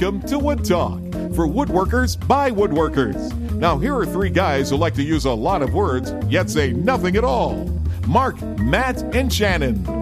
Welcome to Wood Talk for woodworkers by woodworkers. Now, here are three guys who like to use a lot of words, yet say nothing at all Mark, Matt, and Shannon.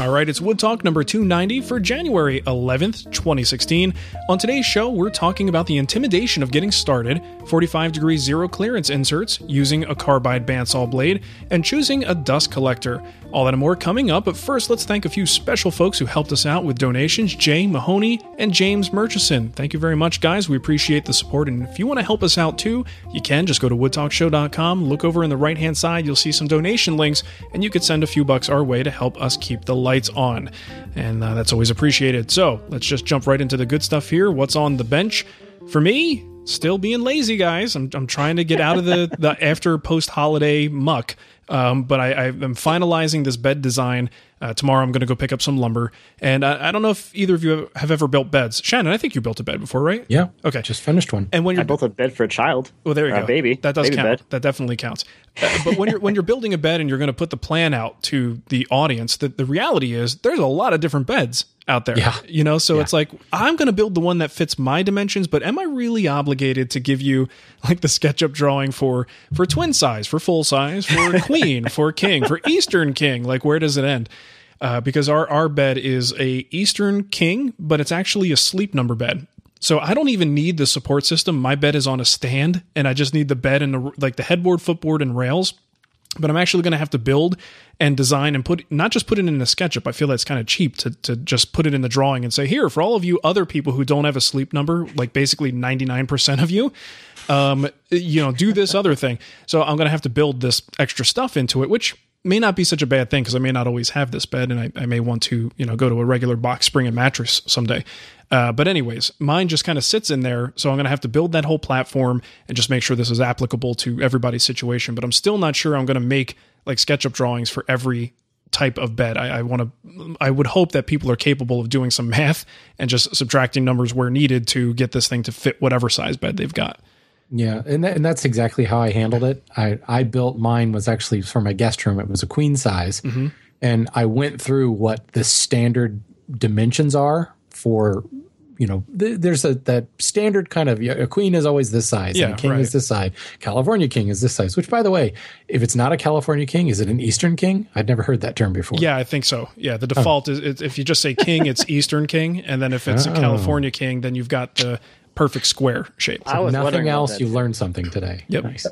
All right, it's Wood Talk number 290 for January 11th, 2016. On today's show, we're talking about the intimidation of getting started, 45 degree zero clearance inserts, using a carbide bandsaw blade, and choosing a dust collector. All that and more coming up, but first, let's thank a few special folks who helped us out with donations Jay Mahoney and James Murchison. Thank you very much, guys. We appreciate the support, and if you want to help us out too, you can just go to woodtalkshow.com, look over in the right hand side, you'll see some donation links, and you could send a few bucks our way to help us keep the lights on. And uh, that's always appreciated. So let's just jump right into the good stuff here. What's on the bench? For me, still being lazy, guys. I'm, I'm trying to get out of the, the after post holiday muck. Um, but I, I am finalizing this bed design. Uh, tomorrow I'm going to go pick up some lumber. And I, I don't know if either of you have ever built beds. Shannon, I think you built a bed before, right? Yeah. Okay. Just finished one. And when you're built a bed for a child. well, there you or go. A baby. That does baby count. Bed. That definitely counts. Uh, but when you're when you're building a bed and you're going to put the plan out to the audience, the, the reality is there's a lot of different beds out there. Yeah. You know, so Yeah. it's like I'm going to build the one that fits my dimensions, but am I really obligated to give you like the SketchUp drawing for for twin size, for full size, for queen, for king, for Eastern king? Like where does it end? Uh, because our our bed is a Eastern king, but it's actually a sleep number bed. So I don't even need the support system. My bed is on a stand, and I just need the bed and the like the headboard, footboard, and rails. But I'm actually going to have to build and design and put not just put it in the SketchUp. I feel that's kind of cheap to to just put it in the drawing and say here for all of you other people who don't have a sleep number, like basically 99% of you, um, you know, do this other thing. So I'm going to have to build this extra stuff into it, which may not be such a bad thing because I may not always have this bed and I, I may want to, you know, go to a regular box spring and mattress someday. Uh, but anyways, mine just kind of sits in there. So I'm going to have to build that whole platform and just make sure this is applicable to everybody's situation. But I'm still not sure I'm going to make like SketchUp drawings for every type of bed. I, I want to, I would hope that people are capable of doing some math and just subtracting numbers where needed to get this thing to fit whatever size bed they've got. Yeah, and that, and that's exactly how I handled it. I I built mine was actually for my guest room. It was a queen size, mm-hmm. and I went through what the standard dimensions are for. You know, th- there's a that standard kind of a queen is always this size, Yeah, and a king right. is this size. California king is this size. Which, by the way, if it's not a California king, is it an Eastern king? I'd never heard that term before. Yeah, I think so. Yeah, the oh. default is is if you just say king, it's Eastern king, and then if it's a Oh. California king, then you've got the perfect square shape. I was Nothing else. You learned something today. Yep. Nice.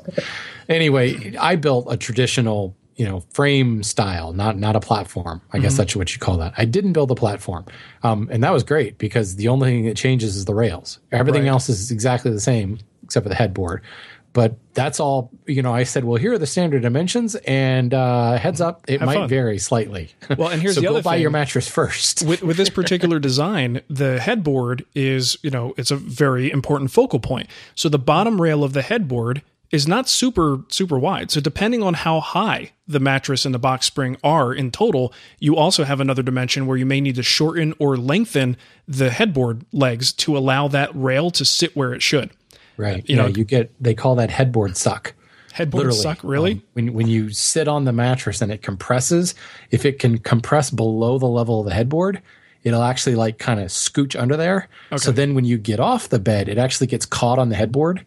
Anyway, I built a traditional, you know, frame style, not not a platform. I Mm-hmm. guess that's what you call that. I didn't build a platform, um, and that was great because the only thing that changes is the rails. Everything Right. else is exactly the same except for the headboard. But that's all. You know, I said, well, here are the standard dimensions, and uh, heads up, it Have might fun. vary slightly. Well, and here's so the go other buy thing. your mattress first. with with this particular design, the headboard is, you know, it's a very important focal point. So the bottom rail of the headboard is not super super wide. So depending on how high the mattress and the box spring are in total, you also have another dimension where you may need to shorten or lengthen the headboard legs to allow that rail to sit where it should. Right. You yeah, know- you get they call that headboard suck. Headboard Literally. suck, really? Um, when when you sit on the mattress and it compresses, if it can compress below the level of the headboard, it'll actually like kind of scooch under there. So then when you get off the bed, it actually gets caught on the headboard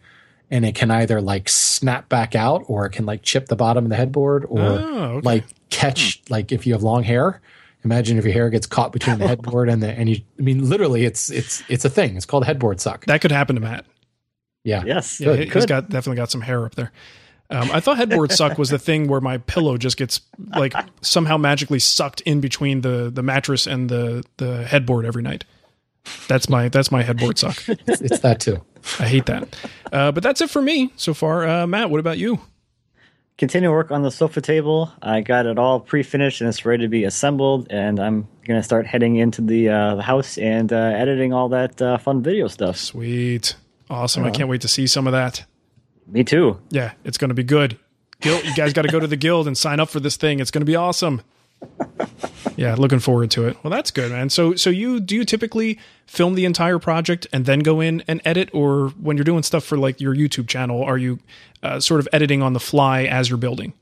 and it can either like snap back out or it can like chip the bottom of the headboard or Oh, okay. like catch like if you have long hair. Imagine if your hair gets caught between the headboard and the and you I mean literally it's it's it's a thing. It's called headboard suck. that could happen to Matt. Yeah. Yes. Yeah, he- he's good. got definitely got some hair up there. Um, I thought headboard suck was the thing where my pillow just gets like somehow magically sucked in between the the mattress and the the headboard every night. That's my that's my headboard suck. It's, it's that too. I hate that. Uh, but that's it for me so far. Uh, Matt, what about you? continue work on the sofa table. I got it all pre-finished and it's ready to be assembled. And I'm gonna start heading into the uh, the house and uh, editing all that uh, fun video stuff. Sweet, awesome! I can't wait to see some of that. Me too. Yeah, it's going to be good. Guild, you guys got to go to the guild and sign up for this thing. It's going to be awesome. Yeah, looking forward to it. Well, that's good, man. So, so you do you typically film the entire project and then go in and edit, or when you're doing stuff for like your YouTube channel, are you uh, sort of editing on the fly as you're building?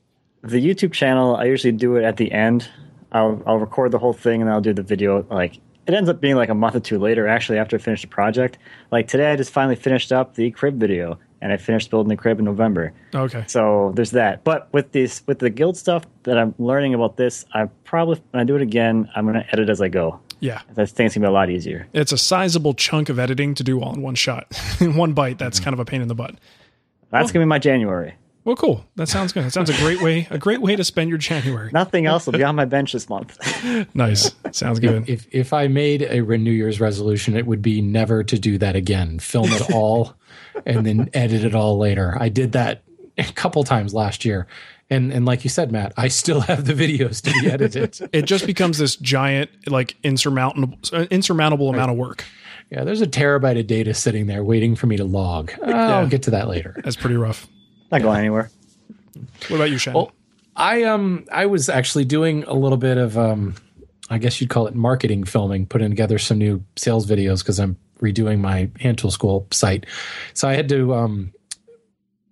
The YouTube channel, I usually do it at the end. I'll I'll record the whole thing and I'll do the video. Like it ends up being like a month or two later, actually, after I finish the project. Like today, I just finally finished up the crib video and I finished building the crib in November. Okay, So there's that. But with this, with the guild stuff that I'm learning about this, I probably when I do it again, I'm gonna edit as I go. yeah, I think it's gonna be a lot easier. it's a sizable chunk of editing to do all in one shot, in one bite. That's mm-hmm. kind of a pain in the butt. That's gonna be my January. Well, cool. That sounds good. That sounds a great way, a great way to spend your January. Nothing else will be on my bench this month. Nice. Sounds good. If if I made a New Year's resolution, it would be never to do that again. Film it all, and then edit it all later. I did that a couple times last year, and and like you said, Matt, I still have the videos to be edited. it just becomes this giant, like insurmountable, uh, insurmountable amount of work. yeah, there's a terabyte of data sitting there waiting for me to log. I'll get to that later. That's pretty rough. Not going anywhere. What about you, Shannon? Well, I um I was actually doing a little bit of um I guess you'd call it marketing filming, putting together some new sales videos because I'm redoing my hand tool school site. So I had to um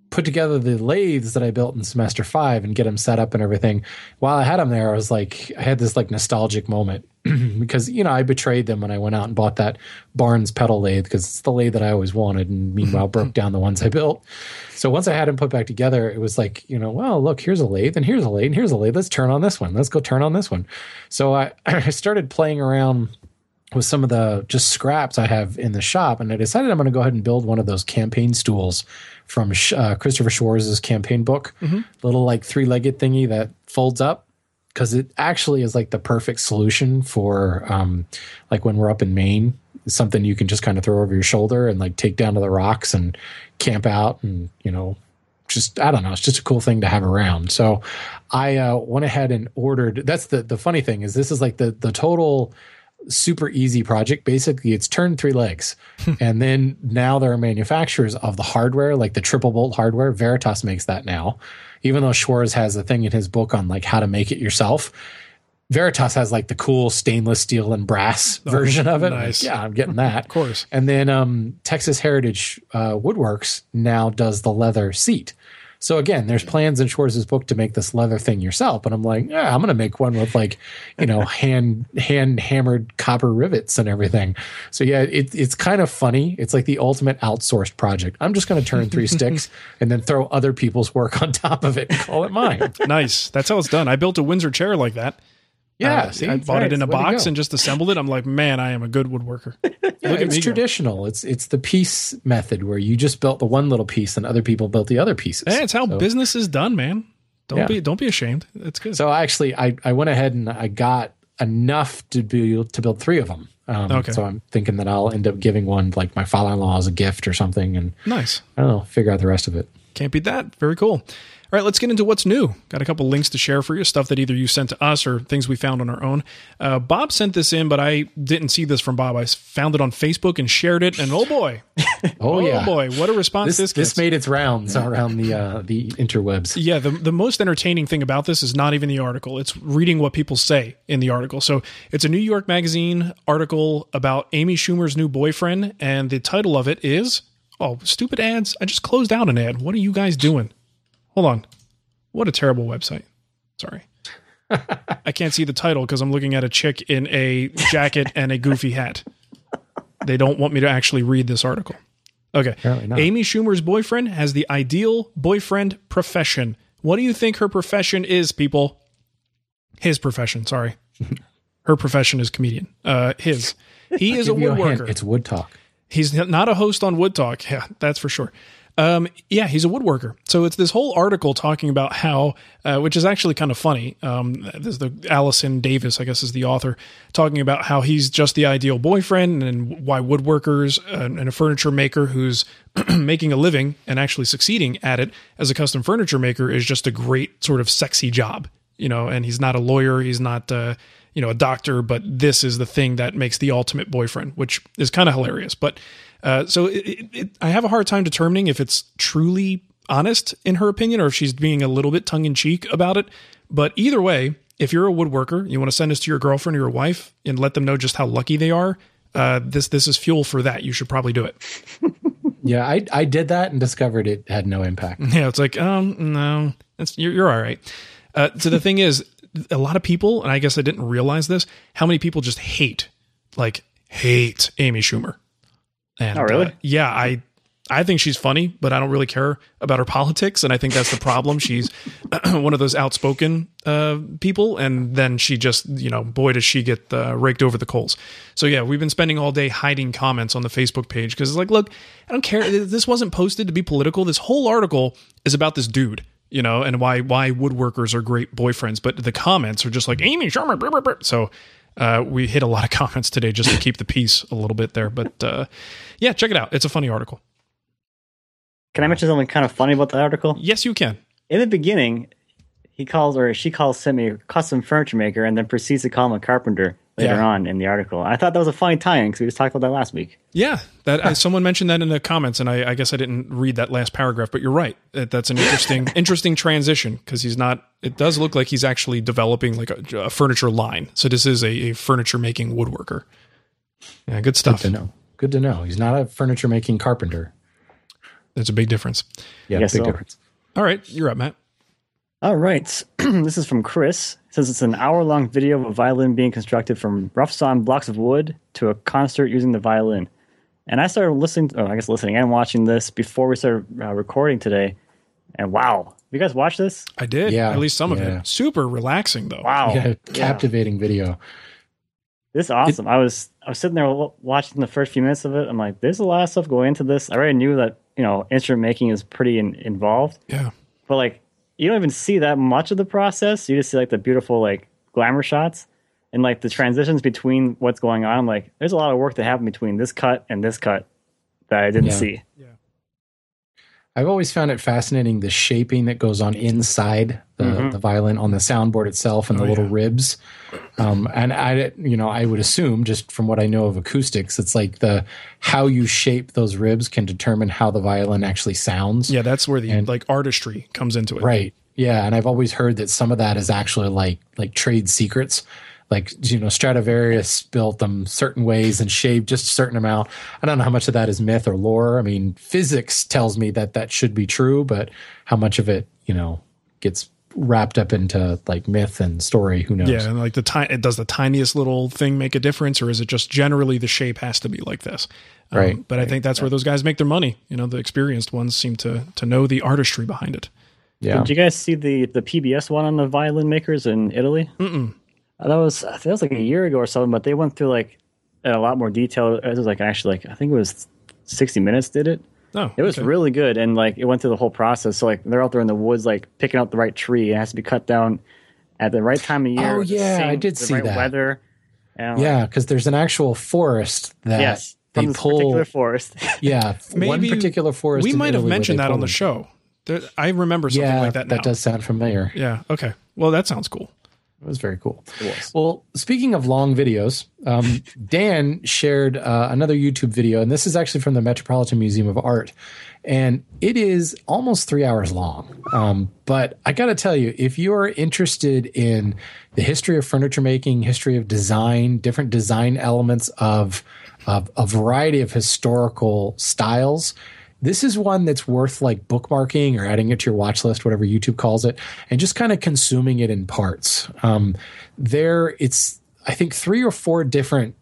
put together the lathes that I built in semester five and get them set up and everything. While I had them there, I was like, I had this like nostalgic moment because you know I betrayed them when I went out and bought that Barnes pedal lathe because it's the lathe that I always wanted, and meanwhile broke down the ones I built. So once I had them put back together, it was like you know, well, look, here's a lathe, and here's a lathe, and here's a lathe. Let's turn on this one. Let's go turn on this one. So I I started playing around with some of the just scraps I have in the shop, and I decided I'm going to go ahead and build one of those campaign stools from uh, Christopher Schwarz's campaign book, little like three legged thingy that folds up because it actually is like the perfect solution for um, like when we're up in Maine, something you can just kind of throw over your shoulder and like take down to the rocks and camp out and you know just I don't know. It's just a cool thing to have around. So I uh, went ahead and ordered. That's the the funny thing is this is like the the total super easy project. Basically, it's turned three legs, and then now there are manufacturers of the hardware, like the triple bolt hardware. Veritas makes that now, even though Schwarz has a thing in his book on like how to make it yourself. Veritas has like the cool stainless steel and brass version of it. I'm like, nice. yeah, I'm getting that. of course. And then um, Texas Heritage uh, Woodworks now does the leather seat. So again, there's plans in Schwarz's book to make this leather thing yourself, but I'm like, yeah, I'm gonna make one with like, you know, hand hand hammered copper rivets and everything. So yeah, it, it's kind of funny. It's like the ultimate outsourced project. I'm just gonna turn three sticks and then throw other people's work on top of it and call it mine. nice. That's how it's done. I built a Windsor chair like that. Yeah, Uh, see? I bought it in a Way box and just assembled it. I'm like, man, I am a good woodworker. Yeah, Look it's go. traditional. It's it's the piece method where you just built the one little piece and other people built the other pieces. Hey, it's how So- business is done, man. Don't Yeah. be don't be ashamed. It's good. So actually, I, I went ahead and I got enough to be to build three of them. Um, Okay. So I'm thinking that I'll end up giving one like my father-in-law as a gift or something, and nice. I don't know, figure out the rest of it. Can't beat that. Very cool. All right, let's get into what's new. Got a couple links to share for you, stuff that either you sent to us or things we found on our own. Uh, Bob sent this in, but I didn't see this from Bob. I found it on Facebook and shared it, and oh boy, Oh, yeah. boy, what a response This, this this, made its rounds around the uh, the interwebs. Yeah, the, the most entertaining thing about this is not even the article. It's reading what people say in the article. So it's a New York Magazine article about Amy Schumer's new boyfriend, and the title of it is Oh, stupid ads. I just closed out an ad. What are you guys doing? Hold on. What a terrible website. Sorry. I can't see the title because I'm looking at a chick in a jacket and a goofy hat. They don't want me to actually read this article. Okay. Amy Schumer's boyfriend has the ideal boyfriend profession. What do you think her profession is, people? His profession, sorry. her profession is comedian. Uh, his. He is a you a woodworker. It's wood talk. He's not a host on Wood Talk. Yeah, that's for sure. Um, yeah, he's a woodworker. So it's this whole article talking about how, uh, which is actually kind of funny. Um, there's the Allison Davis, I guess, is the author, talking about how he's just the ideal boyfriend and why woodworkers and a furniture maker who's making a living and actually succeeding at it as a custom furniture maker is just a great sort of sexy job, you know. And he's not a lawyer, he's not. Uh, you know, a doctor, but this is the thing that makes the ultimate boyfriend, which is kind of hilarious. But uh, so it, it, it, I have a hard time determining if it's truly honest in her opinion or if she's being a little bit tongue in cheek about it. But either way, if you're a woodworker, you want to send this to your girlfriend or your wife and let them know just how lucky they are. Uh, this this is fuel for that. You should probably do it. Yeah, I I did that and discovered it had no impact. Yeah, it's like, um, no, you're, you're all right. Uh, so the thing is, a lot of people, and I guess I didn't realize this, how many people just hate, like, hate Amy Schumer. And Oh, really? uh, yeah, I I think she's funny, but I don't really care about her politics, and I think that's the problem. she's one of those outspoken uh, people, and then she just, you know, boy, does she get uh, raked over the coals. So yeah, we've been spending all day hiding comments on the Facebook page because it's like, look, I don't care. This wasn't posted to be political. This whole article is about this dude. You know, and why why woodworkers are great boyfriends, but the comments are just like Amy Schumer. brr, brr, brr." So uh, we hit a lot of comments today just to keep the peace a little bit there. But uh, yeah, check it out. It's a funny article. Can I mention something kind of funny about the article? Yes, you can. In the beginning, he calls or she calls Simi a custom furniture maker and then proceeds to call him a carpenter later Yeah. on in the article. I thought that was a fine tie-in because we just talked about that last week. Yeah, that uh, someone mentioned that in the comments, and I, I guess I didn't read that last paragraph. But you're right. That- That's an interesting interesting transition because he's not. It does look like he's actually developing like a, a furniture line. So this is a, a furniture making woodworker. Yeah, good stuff. Good to know. Good to know. He's not a furniture making carpenter. That's a big difference. Yeah, big so. difference. All right, you're up, Matt. All right. this is from Chris. It says it's an hour long video of a violin being constructed from rough sawn blocks of wood to a concert using the violin. And I started listening, oh, I guess listening and watching this before we started uh, recording today. And wow, you guys watch this? I did. Yeah, at least some of it. Super relaxing though. Wow. Yeah, Yeah. captivating video. This is awesome. I was I was sitting there watching the first few minutes of it. I'm like, there's a lot of stuff going into this. I already knew that you know instrument making is pretty in, involved, Yeah. but like you don't even see that much of the process. You just see like the beautiful like glamour shots and like the transitions between what's going on. Like, there's a lot of work that happened between this cut and this cut that I didn't Yeah. see. I've always found it fascinating the shaping that goes on inside the, Mhm. the violin on the soundboard itself and the Oh, little yeah. ribs. Um, and I, you know, I would assume just from what I know of acoustics, it's like the how you shape those ribs can determine how the violin actually sounds. Yeah, that's where the And- like artistry comes into it. Right. Yeah, and I've always heard that some of that is actually like like trade secrets. Like you know, Stradivarius built them certain ways and shaved just a certain amount. I don't know how much of that is myth or lore. I mean, physics tells me that that should be true, but how much of it, you know, gets wrapped up into like myth and story, who knows? Yeah, and like the ti- does the tiniest little thing make a difference, or is it just generally the shape has to be like this? Um, Right, But I think that's where those guys make their money. You know, the experienced ones seem to to know the artistry behind it. yeah. Did you guys see the the PBS one on the violin makers in Italy? Mm-mm. Uh, That was I think that was like a year ago or something, but they went through like in a lot more detail. It was like actually like I think it was sixty minutes did it. Oh, It was okay. really good, and like it went through the whole process. So like they're out there in the woods, like picking out the right tree. It has to be cut down at the right time of year. Oh, with the yeah, I did the see right that. Weather. And, Yeah, because there's an actual forest that yes, they from this pull. particular forest. Yeah, one Maybe particular forest. We might have mentioned that on the show. There, I remember something yeah, like that. Now. that does sound familiar. Yeah. Okay. Well, that sounds cool. It was very cool. Well, speaking of long videos, um, Dan shared uh, another YouTube video, and this is actually from the Metropolitan Museum of Art, and it is almost three hours long. Um, but I got to tell you, if you are interested in the history of furniture making, history of design, different design elements of, of a variety of historical styles, this is one that's worth like bookmarking or adding it to your watch list, whatever YouTube calls it, and just kind of consuming it in parts. Um, there, it's I think three or four different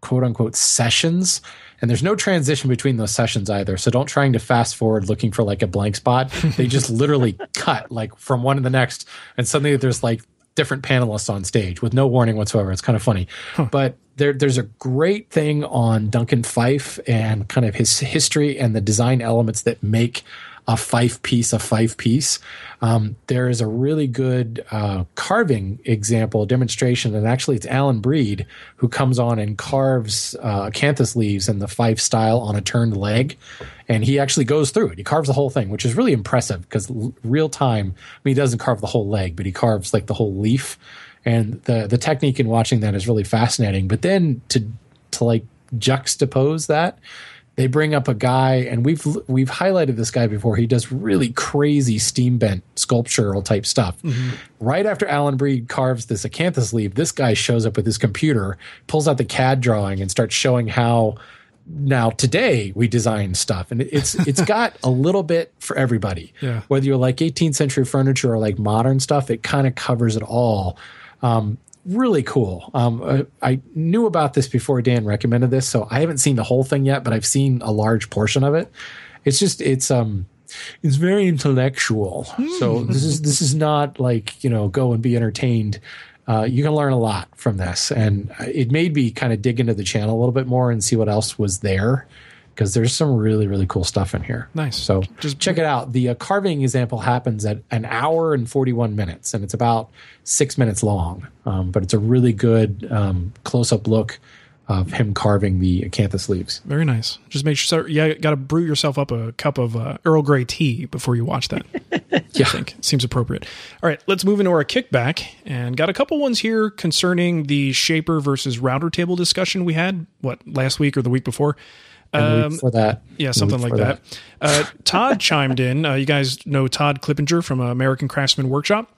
quote unquote sessions. And there's no transition between those sessions either. So don't trying to fast forward looking for like a blank spot. They just literally cut like from one to the next. And suddenly there's like different panelists on stage with no warning whatsoever. It's kind of funny. But there, there's a great thing on Duncan Phyfe and kind of his history and the design elements that make a Phyfe piece a Phyfe piece. Um, there is a really good uh, carving example demonstration, and actually it's Allan Breed who comes on and carves uh, acanthus leaves in the Phyfe style on a turned leg, and he actually goes through it. He carves the whole thing, which is really impressive because l- real time. I mean, he doesn't carve the whole leg, but he carves like the whole leaf, and the the technique in watching that is really fascinating. But then to to like juxtapose that they bring up a guy and we've we've highlighted this guy before. He does really crazy steam bent sculptural type stuff. Right after Allan Breed carves this acanthus leaf this guy shows up with his computer pulls out the cad drawing and starts showing how now today we design stuff. And it's it's got a little bit for everybody. Yeah. whether you're like 18th century furniture or like modern stuff it kind of covers it all. Um, really cool. Um, I knew about this before Dan recommended this, so I haven't seen the whole thing yet, but I've seen a large portion of it. It's just it's um it's very intellectual. So this is this is not like you know go and be entertained. Uh, you can learn a lot from this, and it made me kind of dig into the channel a little bit more and see what else was there because there's some really really cool stuff in here. Nice. So Just- check it out. The uh, carving example happens at an hour and 41 minutes, and it's about six minutes long. Um, but it's a really good um, close up look of him carving the acanthus leaves. Very nice. Just make sure. Yeah, got to brew yourself up a cup of uh, Earl Grey tea before you watch that. Yeah. I think seems appropriate. All right, let's move into our kickback and got a couple ones here concerning the shaper versus router table discussion we had what last week or the week before. Um, for that, Yeah, something like for that. Uh, Todd chimed in. Uh, you guys know Todd Clippinger from uh, American Craftsman Workshop.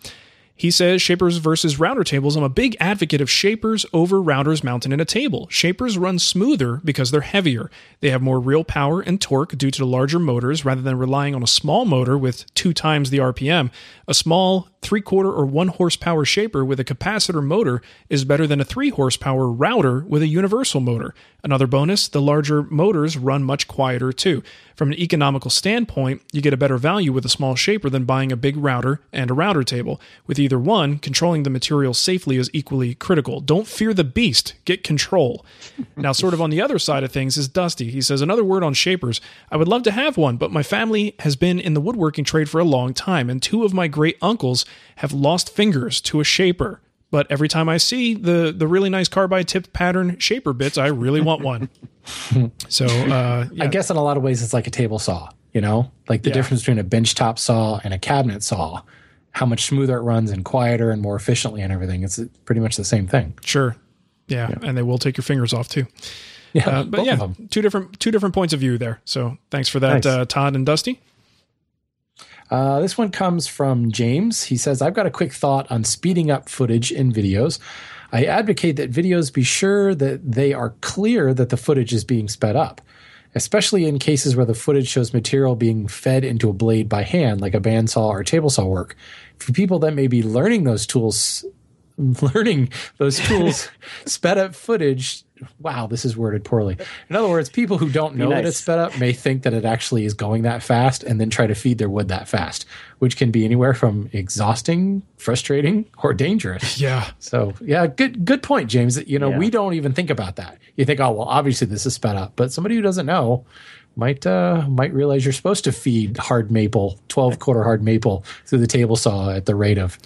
He says shapers versus router tables. I'm a big advocate of shapers over routers mounted in a table. Shapers run smoother because they're heavier. They have more real power and torque due to the larger motors rather than relying on a small motor with two times the RPM. A small three quarter or one horsepower shaper with a capacitor motor is better than a three horsepower router with a universal motor. Another bonus the larger motors run much quieter too. From an economical standpoint, you get a better value with a small shaper than buying a big router and a router table. With either one, controlling the material safely is equally critical. Don't fear the beast, get control. now, sort of on the other side of things is Dusty. He says, Another word on shapers. I would love to have one, but my family has been in the woodworking trade for a long time, and two of my great uncles have lost fingers to a shaper. But every time I see the the really nice carbide tipped pattern shaper bits, I really want one. so uh, yeah. I guess in a lot of ways it's like a table saw. You know, like the Yeah. difference between a benchtop saw and a cabinet saw. How much smoother it runs and quieter and more efficiently and everything. It's pretty much the same thing. Sure. Yeah, and they will take your fingers off too. Yeah, Uh, but yeah, two different two different points of view there. So thanks for that, Nice. uh, Todd and Dusty. Uh, this one comes from James. He says, I've got a quick thought on speeding up footage in videos. I advocate that videos be sure that they are clear that the footage is being sped up, especially in cases where the footage shows material being fed into a blade by hand, like a bandsaw or table saw work. For people that may be learning those tools, learning those tools, sped up footage. Wow, this is worded poorly. In other words, people who don't know that it's sped up may think that it actually is going that fast and then try to feed their wood that fast, which can be anywhere from exhausting, frustrating, or dangerous. Yeah, So yeah, good good point, James. You know, Yeah. we don't even think about that. You think, oh well, obviously this is sped up, but somebody who doesn't know might uh might realize you're supposed to feed hard maple, twelve quarter hard maple through the table saw at the rate of,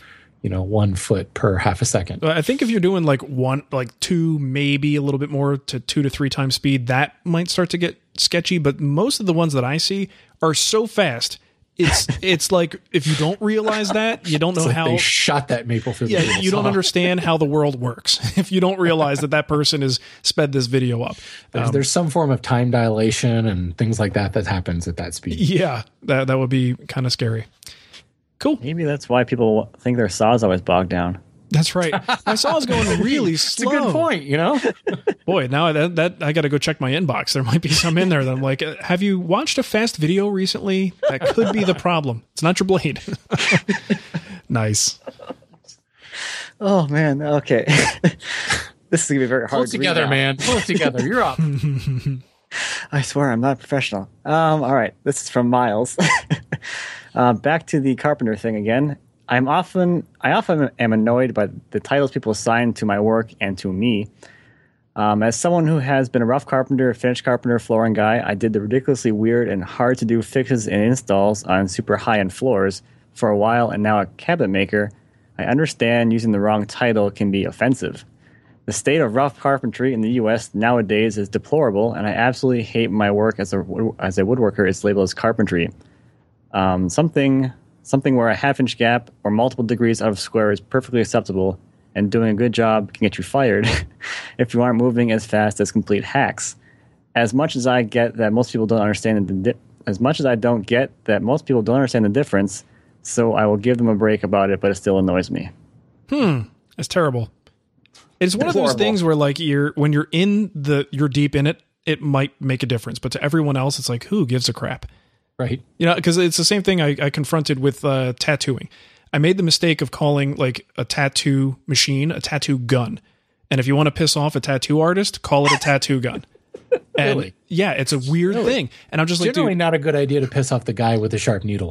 you know, one foot per half a second. I think if you're doing like one, like two, maybe a little bit more to two to three times speed, that might start to get sketchy. But most of the ones that I see are so fast, it's it's like if you don't realize that, you don't know like how they shot that maple through the yeah, you don't uh-huh. understand how the world works if you don't realize that that person has sped this video up. There's, um, there's some form of time dilation and things like that that happens at that speed. Yeah, that that would be kind of scary. Cool. Maybe that's why people think their saw's always bogged down. That's right. My saw's going really slow. It's a good point, you know. Boy, now that, that I got to go check my inbox. There might be some in there that I'm like, uh, have you watched a fast video recently? That could be the problem. It's not your blade. nice. Oh man, okay. this is gonna be very hard. Pull it together, now. man. Pull it together. You're up. I swear I'm not a professional. Um, all right, this is from Miles. Uh, back to the carpenter thing again. I'm often I often am annoyed by the titles people assign to my work and to me. Um, as someone who has been a rough carpenter, finished carpenter, flooring guy, I did the ridiculously weird and hard to do fixes and installs on super high end floors for a while, and now a cabinet maker. I understand using the wrong title can be offensive. The state of rough carpentry in the U.S. nowadays is deplorable, and I absolutely hate my work as a as a woodworker is labeled as carpentry. Um, something something where a half inch gap or multiple degrees out of square is perfectly acceptable, and doing a good job can get you fired if you aren't moving as fast as complete hacks. As much as I get that most people don't understand the di- as much as I don't get that most people don't understand the difference, so I will give them a break about it, but it still annoys me. Hmm. It's terrible. It's one of those Horrible. things where like you're when you're in the you're deep in it, it might make a difference, but to everyone else, it's like who gives a crap. Right. You know, because it's the same thing I, I confronted with uh, tattooing. I made the mistake of calling like a tattoo machine a tattoo gun, and if you want to piss off a tattoo artist, call it a tattoo gun. And Really? yeah, it's a weird thing, and I'm just like, Generally, dude, not a good idea to piss off the guy with the sharp needle.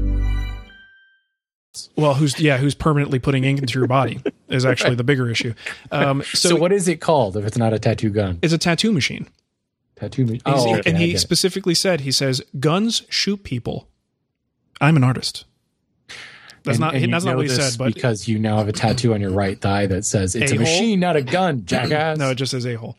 Well, who's yeah, who's permanently putting ink into your body is actually the bigger issue. Um, so, So, what is it called if it's not a tattoo gun? it's a tattoo machine. Tattoo. ma- He's- Oh, okay, and he get it. specifically said, he says, guns shoot people. I'm an artist. That's And- not and that's not what he said, but because you now have a tattoo on your right thigh that says it's a, A-hole? machine, not a gun, jackass. no, it just says a hole.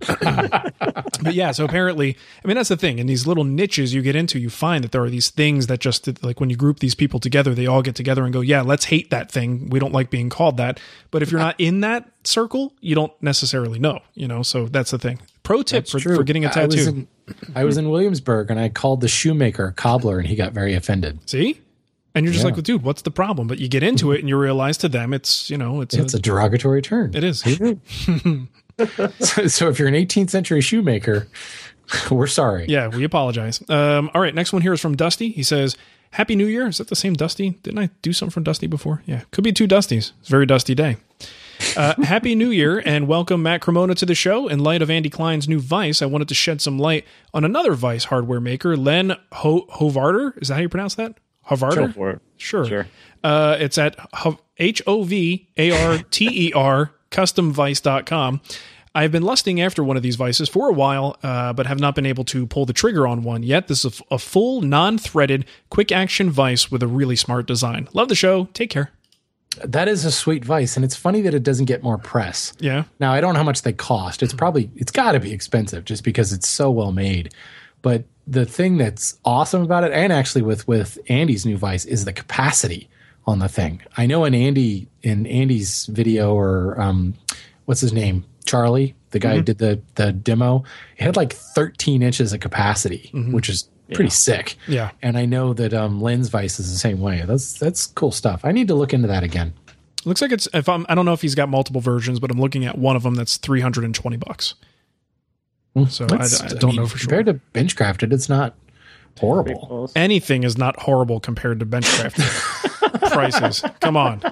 but yeah, so apparently, I mean, that's the thing. In these little niches you get into, you find that there are these things that just like when you group these people together, they all get together and go, "Yeah, let's hate that thing. We don't like being called that." But if you're not in that circle, you don't necessarily know. You know, so that's the thing. Pro tip for, for getting a I was, tattoo. in, I was in Williamsburg and I called the shoemaker cobbler and he got very offended. See. And you're just Yeah. like, well, dude, what's the problem? But you get into it and you realize to them, it's you know, it's, It's a derogatory term. it is. so, so if you're an 18th century shoemaker, we're sorry. Yeah, we apologize. Um, all right, next one here is from Dusty. He says, Happy New Year. Is that the same Dusty? Didn't I do something from Dusty before? Yeah, could be two Dustys. It's a very dusty day. Uh, Happy New Year and welcome Matt Cremona to the show. In light of Andy Klein's new Vice, I wanted to shed some light on another Vice hardware maker, Len Ho- Hovarter. Is that how you pronounce that? Hovarter? For Sure. Sure. Uh, it's at H O V A R T E R customvice.com. I've been lusting after one of these vices for a while, uh, but have not been able to pull the trigger on one yet. This is a, a full, non threaded, quick action vice with a really smart design. Love the show. Take care. That is a sweet vice. And it's funny that it doesn't get more press. Yeah. Now, I don't know how much they cost. It's probably, it's got to be expensive just because it's so well made. But the thing that's awesome about it, and actually with, with Andy's new vice, is the capacity on the thing. I know in Andy, in Andy's video or um, what's his name? Charlie, the guy who did the the demo, it had like 13 inches of capacity, which is pretty sick. Yeah. And I know that um, Lens Vice is the same way. That's that's cool stuff. I need to look into that again. Looks like it's if I'm I don't know if he's got multiple versions, but I'm looking at one of them that's 320 bucks. So I, I don't mean, know for sure. Compared to Benchcrafted, it's not horrible. Anything is not horrible compared to Benchcraft prices. Come on.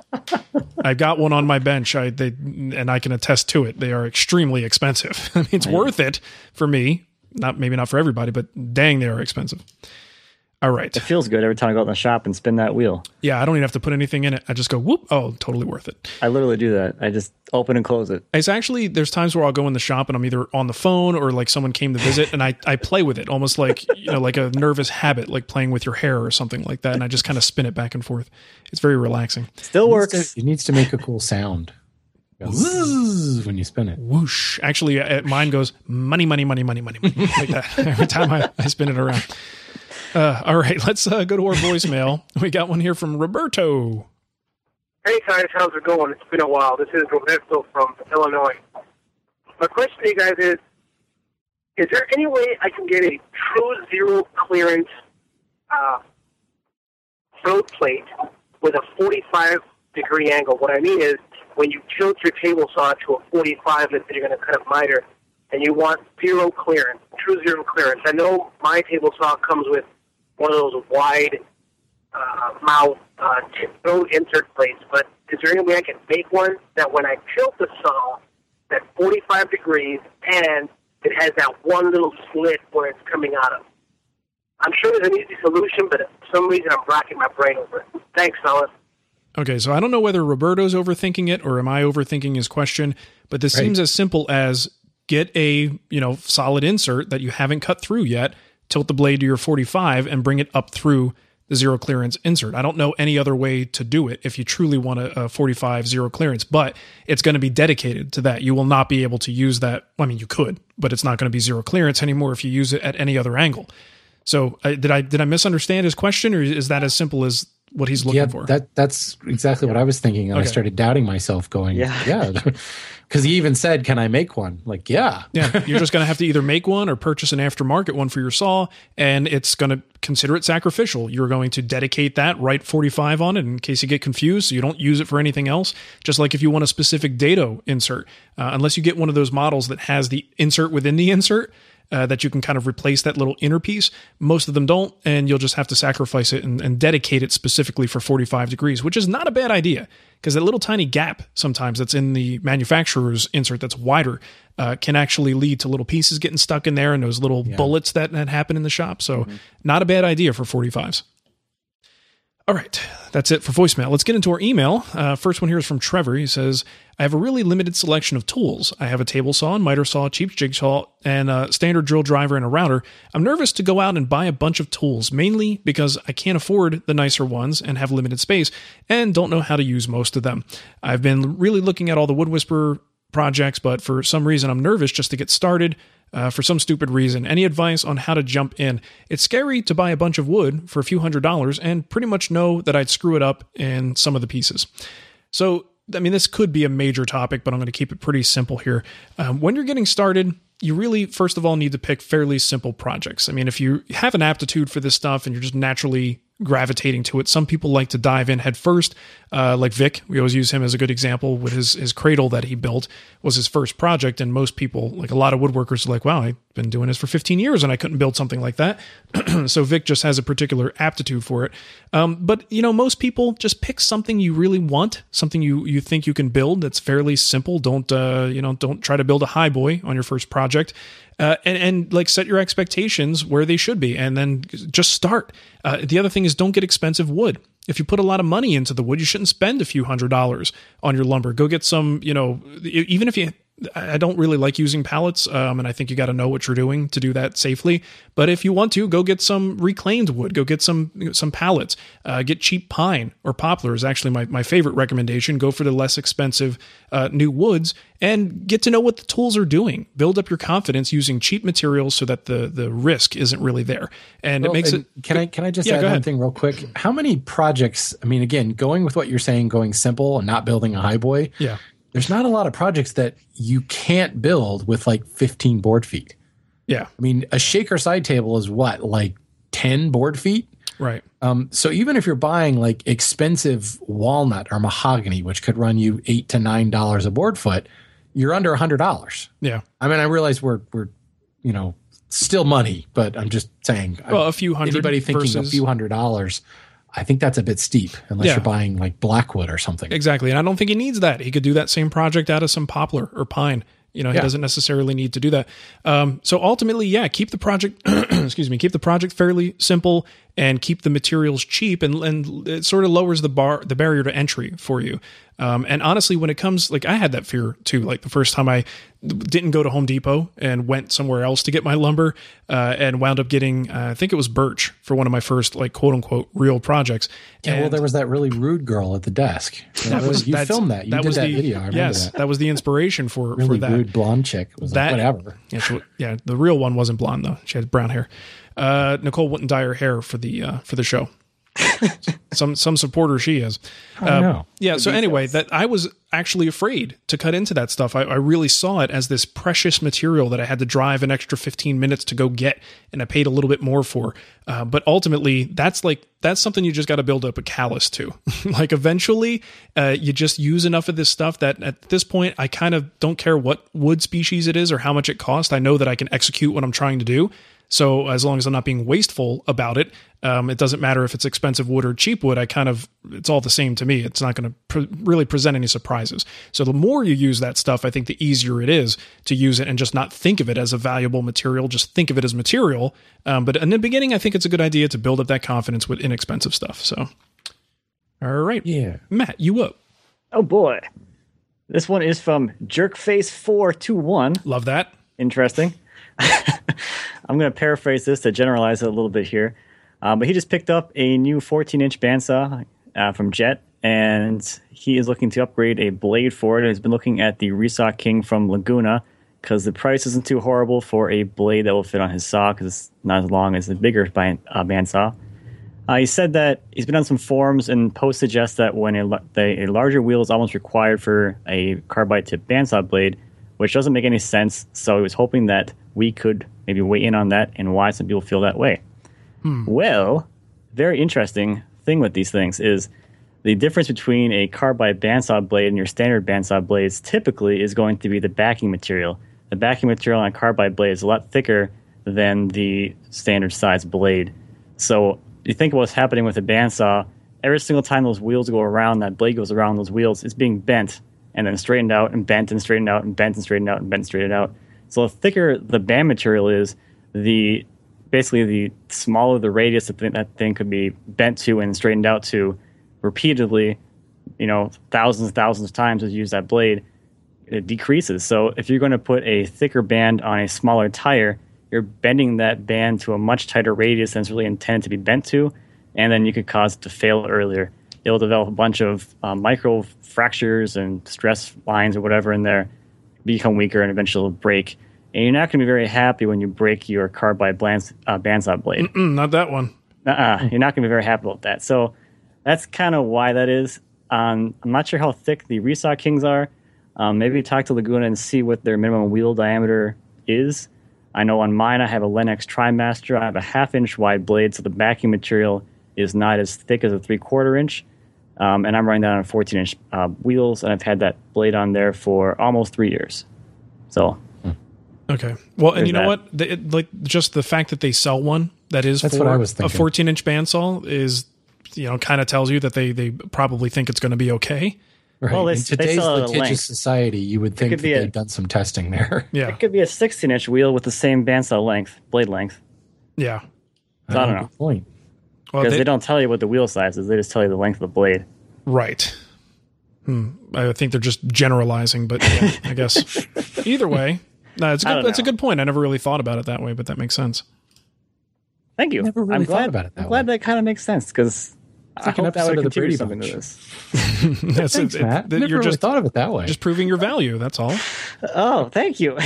I've got one on my bench. I they and I can attest to it. They are extremely expensive. I mean, it's worth it for me. Not maybe not for everybody, but dang, they are expensive. All right. It feels good every time I go out in the shop and spin that wheel. Yeah, I don't even have to put anything in it. I just go whoop. Oh, totally worth it. I literally do that. I just open and close it. It's actually there's times where I'll go in the shop and I'm either on the phone or like someone came to visit and I I play with it almost like you know like a nervous habit like playing with your hair or something like that and I just kind of spin it back and forth. It's very relaxing. Still It works. needs to- It needs to make a cool sound. It when you spin it. Whoosh! Actually, uh, mine goes money, money, money, money, money, money like that every time I, I spin it around. Uh, all right, let's uh, go to our voicemail. We got one here from Roberto. Hey guys, how's it going? It's been a while. This is Roberto from Illinois. My question to you guys is: Is there any way I can get a true zero clearance uh, plate with a 45 degree angle? What I mean is, when you tilt your table saw to a 45 that you're going to cut a miter, and you want zero clearance, true zero clearance. I know my table saw comes with one of those wide uh, mouth uh, t- throat insert plates, but is there any way I can make one that when I tilt the saw at 45 degrees and it has that one little slit where it's coming out of? I'm sure there's an easy solution, but for some reason I'm racking my brain over it. Thanks, fellas. Okay, so I don't know whether Roberto's overthinking it or am I overthinking his question, but this Right. seems as simple as get a, you know, solid insert that you haven't cut through yet, tilt the blade to your 45 and bring it up through the zero clearance insert. I don't know any other way to do it if you truly want a, a 45 zero clearance, but it's going to be dedicated to that. You will not be able to use that. I mean, you could, but it's not going to be zero clearance anymore if you use it at any other angle. So, uh, did I did I misunderstand his question, or is that as simple as what he's looking yeah, for? that that's exactly what I was thinking, and I started doubting myself, going, Yeah. yeah, because he even said, "Can I make one?" Like, yeah, Yeah, you're just going to have to either make one or purchase an aftermarket one for your saw, and it's going to consider it sacrificial. You're going to dedicate that, write 45 on it in case you get confused, so you don't use it for anything else. Just like if you want a specific dado insert, uh, unless you get one of those models that has the insert within the insert. Uh, that you can kind of replace that little inner piece. Most of them don't, and you'll just have to sacrifice it and, and dedicate it specifically for 45 degrees, which is not a bad idea because that little tiny gap sometimes that's in the manufacturer's insert that's wider uh, can actually lead to little pieces getting stuck in there and those little bullets that, that happen in the shop. So, not a bad idea for 45s. All right, that's it for voicemail. Let's get into our email. Uh, first one here is from Trevor. He says, I have a really limited selection of tools. I have a table saw, miter saw, cheap jigsaw, and a standard drill driver and a router. I'm nervous to go out and buy a bunch of tools, mainly because I can't afford the nicer ones and have limited space and don't know how to use most of them. I've been really looking at all the Wood Whisperer projects, but for some reason I'm nervous just to get started. Uh, for some stupid reason. Any advice on how to jump in? It's scary to buy a bunch of wood for a few hundred dollars and pretty much know that I'd screw it up in some of the pieces. So, I mean, this could be a major topic, but I'm going to keep it pretty simple here. Um, when you're getting started, you really, first of all, need to pick fairly simple projects. I mean, if you have an aptitude for this stuff and you're just naturally gravitating to it, some people like to dive in head first. Uh, like Vic, we always use him as a good example with his his cradle that he built was his first project, and most people, like a lot of woodworkers, are like, "Wow, I've been doing this for 15 years and I couldn't build something like that." so Vic just has a particular aptitude for it. Um, but you know, most people just pick something you really want, something you you think you can build that's fairly simple. Don't uh, you know? Don't try to build a high boy on your first project. Uh, and, and like set your expectations where they should be and then just start. Uh, the other thing is don't get expensive wood. If you put a lot of money into the wood, you shouldn't spend a few hundred dollars on your lumber. Go get some, you know, even if you I don't really like using pallets, um, and I think you got to know what you're doing to do that safely. But if you want to, go get some reclaimed wood. Go get some some pallets. Uh, get cheap pine or poplar is actually my, my favorite recommendation. Go for the less expensive uh, new woods and get to know what the tools are doing. Build up your confidence using cheap materials so that the the risk isn't really there, and Well, it makes and it. Can I can I just Yeah, add one thing real quick? How many projects? I mean, again, going with what you're saying, going simple and not building a high boy. Yeah. There's not a lot of projects that you can't build with like 15 board feet. Yeah. I mean, a shaker side table is what, like 10 board feet? Right. Um, so even if you're buying like expensive walnut or mahogany, which could run you eight to nine dollars a board foot, you're under a hundred dollars. Yeah. I mean, I realize we're we're you know still money, but I'm just saying. Well, a few hundred Anybody thinking a few hundred dollars, I think that's a bit steep unless Yeah. you're buying like blackwood or something. Exactly. And I don't think he needs that. He could do that same project out of some poplar or pine. You know, he Yeah. doesn't necessarily need to do that. Um, so ultimately, yeah, keep the project, excuse me, keep the project fairly simple and keep the materials cheap and, and it sort of lowers the bar, the barrier to entry for you. Um, and honestly, when it comes, like I had that fear too, like the first time I didn't go to Home Depot and went somewhere else to get my lumber, uh, and wound up getting, uh, I think it was birch for one of my first like quote unquote real projects. Yeah, well, there was that really rude girl at the desk. that was you filmed that. You did was that the, video. I remember yes, that. was the inspiration for Really for that. rude blonde chick. Was That like, whatever. Yeah, she- yeah, the real one wasn't blonde though. She had brown hair. Uh, Nicole wouldn't dye her hair for the uh, for the show. Some some supporter she is. Uh, no. Yeah. So anyway, that I was actually afraid to cut into that stuff. I, I really saw it as this precious material that I had to drive an extra 15 minutes to go get, and I paid a little bit more for. Uh, but ultimately, that's like that's something you just got to build up a callus to. like eventually, uh, you just use enough of this stuff that at this point, I kind of don't care what wood species it is or how much it costs. I know that I can execute what I'm trying to do. So as long as I'm not being wasteful about it, um, it doesn't matter if it's expensive wood or cheap wood. I kind of it's all the same to me. It's not going to pre- really present any surprises. So the more you use that stuff, I think the easier it is to use it and just not think of it as a valuable material. Just think of it as material. Um, but in the beginning, I think it's a good idea to build up that confidence with inexpensive stuff. So, all right, Yeah. Matt, you up? Oh boy. This one is from Jerkface421. Love that. Interesting. I'm going to paraphrase this to generalize it a little bit here. Uh, but he just picked up a new 14 inch bandsaw uh, from Jet, and he is looking to upgrade a blade for it. He's been looking at the Resaw King from Laguna because the price isn't too horrible for a blade that will fit on his saw because it's not as long as the bigger band, uh, bandsaw. Uh, he said that he's been on some forums and posts suggest that when a, the, a larger wheel is almost required for a carbide tip bandsaw blade, which doesn't make any sense. So he was hoping that we could maybe weigh in on that and why some people feel that way. Hmm. Well, very interesting thing with these things is the difference between a carbide bandsaw blade and your standard bandsaw blades typically is going to be the backing material. The backing material on a carbide blade is a lot thicker than the standard size blade. So you think of what's happening with a bandsaw, every single time those wheels go around, that blade goes around those wheels, it's being bent and then straightened out and bent and straightened out and bent and straightened out and bent and straightened out. So the thicker the band material is, the basically the smaller the radius that that thing could be bent to and straightened out to repeatedly, you know, thousands and thousands of times as you use that blade, it decreases. So if you're going to put a thicker band on a smaller tire, you're bending that band to a much tighter radius than it's really intended to be bent to, and then you could cause it to fail earlier. It'll develop a bunch of uh, micro fractures and stress lines or whatever in there, become weaker, and eventually break. And you're not going to be very happy when you break your carbide blands, uh, bandsaw blade. Mm, not that one. uh You're not going to be very happy about that. So that's kind of why that is. Um, I'm not sure how thick the Resaw Kings are. Um, maybe talk to Laguna and see what their minimum wheel diameter is. I know on mine I have a Lenox TriMaster. I have a half inch wide blade, so the backing material is not as thick as a three quarter inch. Um, and I'm running that on 14 inch uh, wheels, and I've had that blade on there for almost three years. So Okay. Well, and There's you know that. what? The, it, like just the fact that they sell one that is That's for what I was a thinking. 14 inch bandsaw is, you know, kind of tells you that they they probably think it's going to be okay. Right. Well, they- In they today's sell it at litigious society, you would think could that be a- they've done some testing there. Yeah. it could be a 16 inch wheel with the same bandsaw length, blade length. Yeah. So I don't know. Good point. Well, Because they- they, don't tell you what the wheel size is; they just tell you the length of the blade. right. Hmm. I think they're just generalizing, but yeah, I guess either way, no, it's a I good. don't That's a good point. I never really thought about it that way, but that makes sense. Thank you. Never really I'm glad, about it that I'm glad way. that kind of makes sense because I like an hope that would of the contribute Brady something to this. That's Thanks, it- it- Matt. that Never you're really just thought of it that way. just proving your value. That's all. Oh, thank you.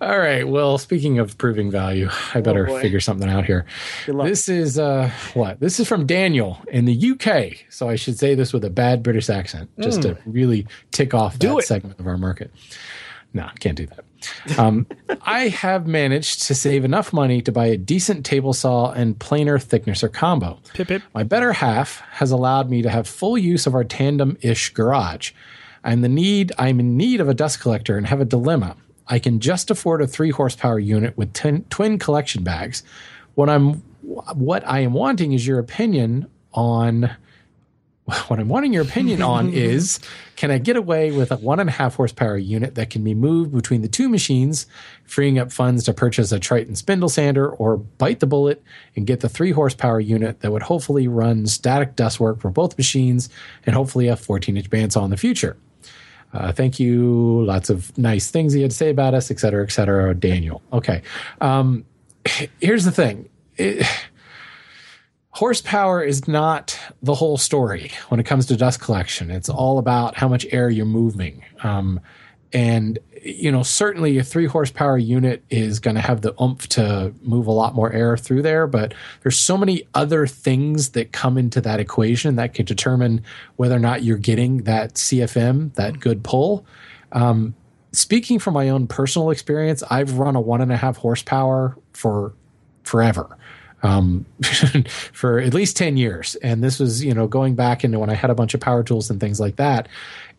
All right. Well, speaking of proving value, I better boy. figure something out here. luck. This is uh what? This is from Daniel in the UK. So I should say this with a bad British accent just to really tick off that Hmm. it. segment of our market. No, can't do that. Um, I have managed to save enough money to buy a decent table saw and planer thicknesser combo. Pip, pip. My better half has allowed me to have full use of our tandem-ish garage. I'm the need I'm in need of a dust collector and have a dilemma. I can just afford a three horsepower unit with tin, twin collection bags. What I'm what I am wanting is your opinion on what I'm wanting your opinion on is can I get away with a one and a half horsepower unit that can be moved between the two machines, freeing up funds to purchase a Triton spindle sander, or bite the bullet and get the three horsepower unit that would hopefully run static dust work for both machines and hopefully a 14 inch bandsaw in the future? Uh, thank you. Lots of nice things he had to say about us, et cetera, et cetera. Daniel. Okay. Um, here's the thing. It- horsepower is not the whole story when it comes to dust collection. It's all about how much air you're moving. Um, and, you know, certainly a three horsepower unit is going to have the oomph to move a lot more air through there, but there's so many other things that come into that equation that could determine whether or not you're getting that CFM, that good pull. Um, speaking from my own personal experience, I've run a one and a half horsepower for forever um, for at least 10 years. And this was, you know, going back into when I had a bunch of power tools and things like that.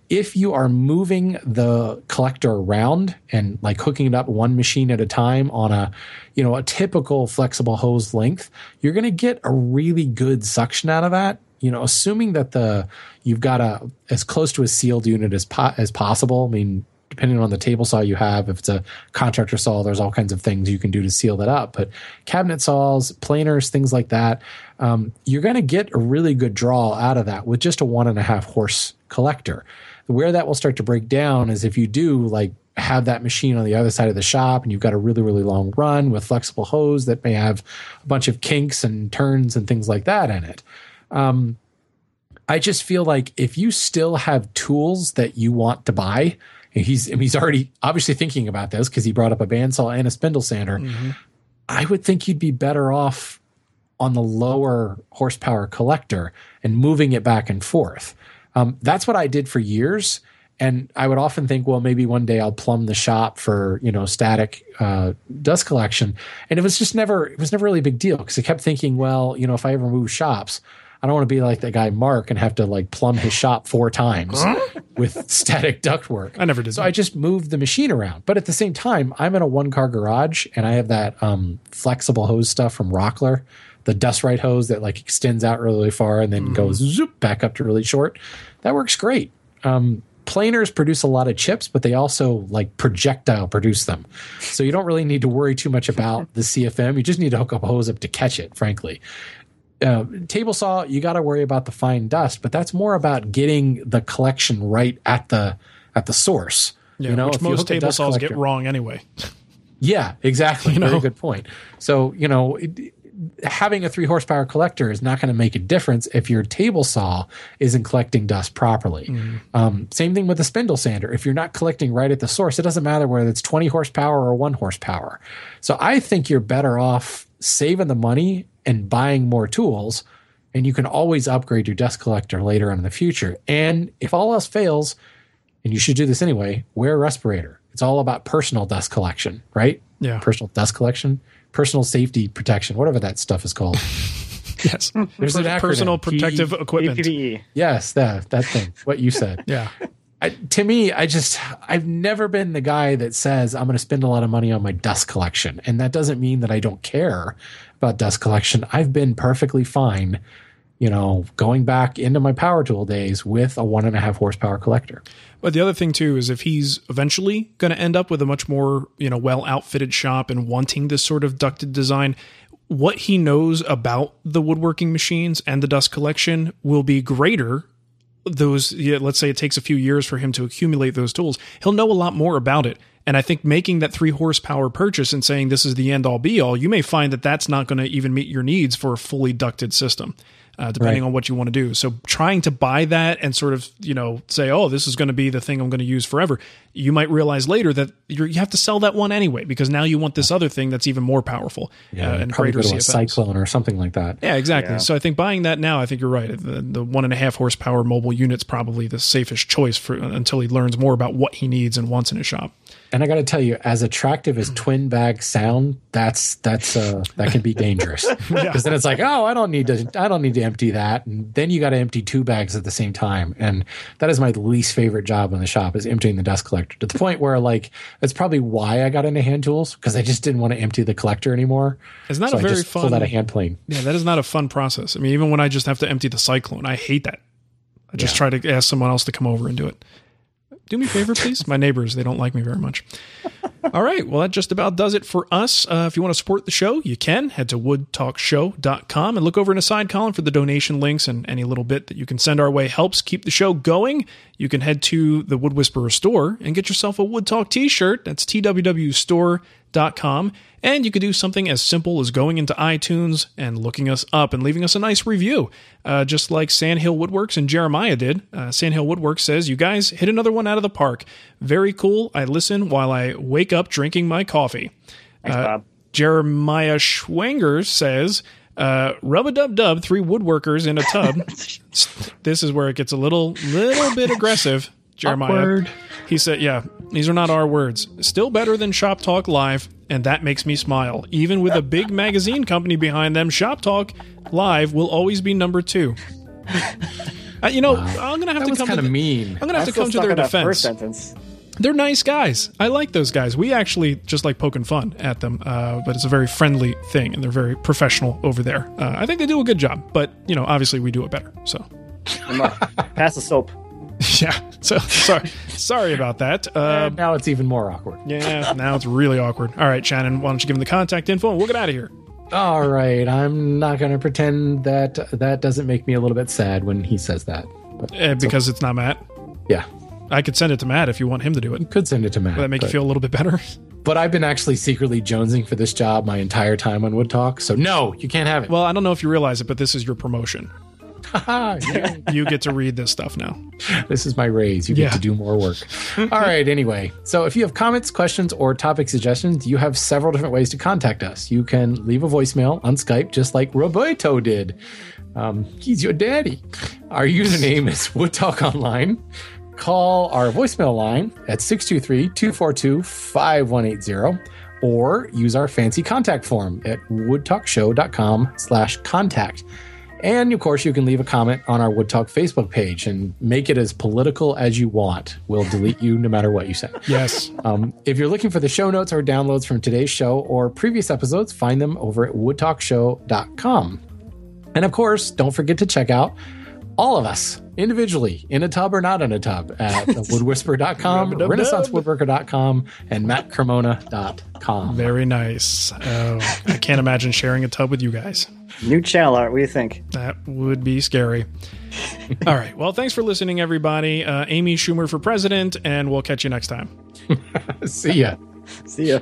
If you are moving the collector around and like hooking it up one machine at a time on a, you know, a typical flexible hose length, you're going to get a really good suction out of that. You know, assuming that the you've got a as close to a sealed unit as po- as possible. I mean, depending on the table saw you have, if it's a contractor saw, there's all kinds of things you can do to seal that up. But cabinet saws, planers, things like that, um, you're going to get a really good draw out of that with just a one and a half horse collector. Where that will start to break down is if you do like have that machine on the other side of the shop and you've got a really, really long run with flexible hose that may have a bunch of kinks and turns and things like that in it. Um, I just feel like if you still have tools that you want to buy, he's he's already obviously thinking about this because he brought up a bandsaw and a spindle sander. I would think you'd be better off on the lower horsepower collector and moving it back and forth. Um, that's what I did for years. And I would often think, well, maybe one day I'll plumb the shop for, you know, static uh, dust collection. And it was just never, it was never really a big deal because I kept thinking, well, you know, if I ever move shops, I don't want to be like that guy Marc and have to like plumb his shop four times with static duct work. I never did So that. I just moved the machine around. But at the same time, I'm in a one car garage and I have that um, flexible hose stuff from Rockler, the dust right hose that like extends out really far and then goes zoop back up to really short. That works great. Um, planers produce a lot of chips, but they also like projectile produce them. So you don't really need to worry too much about the CFM. You just need to hook up a hose up to catch it, frankly uh, table saw, you got to worry about the fine dust, but that's more about getting the collection right at the at the source. Yeah, you know, which if most table saws get wrong anyway. Yeah, exactly. You know? Very good point. So you know, it, having a three horsepower collector is not going to make a difference if your table saw isn't collecting dust properly. Mm-hmm. Um, same thing with the spindle sander. If you're not collecting right at the source, it doesn't matter whether it's 20 horsepower or one horsepower. So I think you're better off saving the money and buying more tools. And you can always upgrade your dust collector later on in the future. And if all else fails, and you should do this anyway, wear a respirator. It's all about personal dust collection, right? Yeah. Personal dust collection, personal safety protection, whatever that stuff is called. yes. There's an acronym. personal protective E equipment. PPE. Yes, that that thing. What you said. Yeah. I, to me, I just I've never been the guy that says I'm going to spend a lot of money on my dust collection, and that doesn't mean that I don't care about dust collection. I've been perfectly fine, you know, going back into my power tool days with a one and a half horsepower collector. But the other thing too is if he's eventually going to end up with a much more, you know, well outfitted shop and wanting this sort of ducted design, what he knows about the woodworking machines and the dust collection will be greater. Those, let's say it takes a few years for him to accumulate those tools. He'll know a lot more about it. And I think making that three horsepower purchase and saying this is the end all be all, you may find that that's not going to even meet your needs for a fully ducted system. uh, depending Right. on what you want to do. So trying to buy that and sort of you know say, oh, this is going to be the thing I'm going to use forever. You might realize later that you're, you have to sell that one anyway because now you want this other thing that's even more powerful Yeah, uh, and probably greater go to a cyclone or something like that. Yeah, exactly. Yeah. So I think buying that now, I think you're right. The, the one and a half horsepower mobile unit's probably the safest choice for until he learns more about what he needs and wants in his shop. And I got to tell you, as attractive as twin bag sound, that's that's uh, that can be dangerous because then it's like, oh, I don't need to, I don't need to empty that, and then you got to empty two bags at the same time, and that is my least favorite job in the shop is emptying the dust collector to the point where like that's probably why I got into hand tools because I just didn't want to empty the collector anymore. It's not so a I very just fun- pulled out a hand plane. Yeah, that is not a fun process. I mean, even when I just have to empty the cyclone, I hate that. I just try to ask someone else to come over and do it. Do me a favor, please. My neighbors, they don't like me very much. All right. Well, that just about does it for us. Uh, if you want to support the show, you can head to woodtalkshow.com and look over in a side column for the donation links and any little bit that you can send our way helps keep the show going. You can head to the Wood Whisperer store and get yourself a Wood Talk t-shirt. That's twwstore.com. And you could do something as simple as going into iTunes and looking us up and leaving us a nice review, uh, just like Sandhill Woodworks and Jeremiah did. Uh, Sandhill Woodworks says, You guys hit another one out of the park. Very cool. I listen while I wake up drinking my coffee. Thanks, Uh, Bob. Jeremiah Schwanger says, uh, rub a dub dub, three woodworkers in a tub. this is where it gets a little little bit aggressive. Jeremiah. Awkward. He said, yeah, these are not our words. Still better than Shop Talk Live, and that makes me smile. Even with a big magazine company behind them, Shop Talk Live will always be number two. Uh, you know, I'm gonna have That to was come kind to of mean. I'm gonna have I'm to come to their defense. first sentence. They're nice guys. I like those guys. We actually just like poking fun at them, uh, but it's a very friendly thing, and they're very professional over there. Uh, I think they do a good job, but you know, obviously we do it better. So, Pass the soap. yeah. So sorry, sorry about that. Uh, now it's even more awkward. yeah, now it's really awkward. All right, Shannon, why don't you give them the contact info and we'll get out of here. All right, I'm not going to pretend that that doesn't make me a little bit sad when he says that. But Uh, because it's not Matt. yeah, I could send it to Matt if you want him to do it. could send it to Matt. Will that make you feel a little bit better? But I've been actually secretly jonesing for this job my entire time on Wood Talk. So no, you can't have it. Well, I don't know if you realize it, but this is your promotion. You get to read this stuff now. this is my raise. You get Yeah. to do more work. All right. Anyway, so if you have comments, questions, or topic suggestions, you have several different ways to contact us. You can leave a voicemail on Skype, just like Roberto did. Um, he's your daddy. Our username is Wood Talk Online. Call our voicemail line at 623 242 5180 or use our fancy contact form at woodtalkshow.com slash contact. And of course, you can leave a comment on our Wood Talk Facebook page and make it as political as you want. We'll delete you no matter what you say. Yes. Um, if you're looking for the show notes or downloads from today's show or previous episodes, find them over at woodtalkshow.com. And of course, don't forget to check out all of us individually, in a tub or not in a tub, at woodwhisper.com, renaissancewoodworker.com, and mattcremona.com. Very nice. Oh, I can't imagine sharing a tub with you guys. New channel art. What do you think? That would be scary. All right. Well, thanks for listening, everybody. Uh, Amy Schumer for president, and we'll catch you next time. See ya. See ya.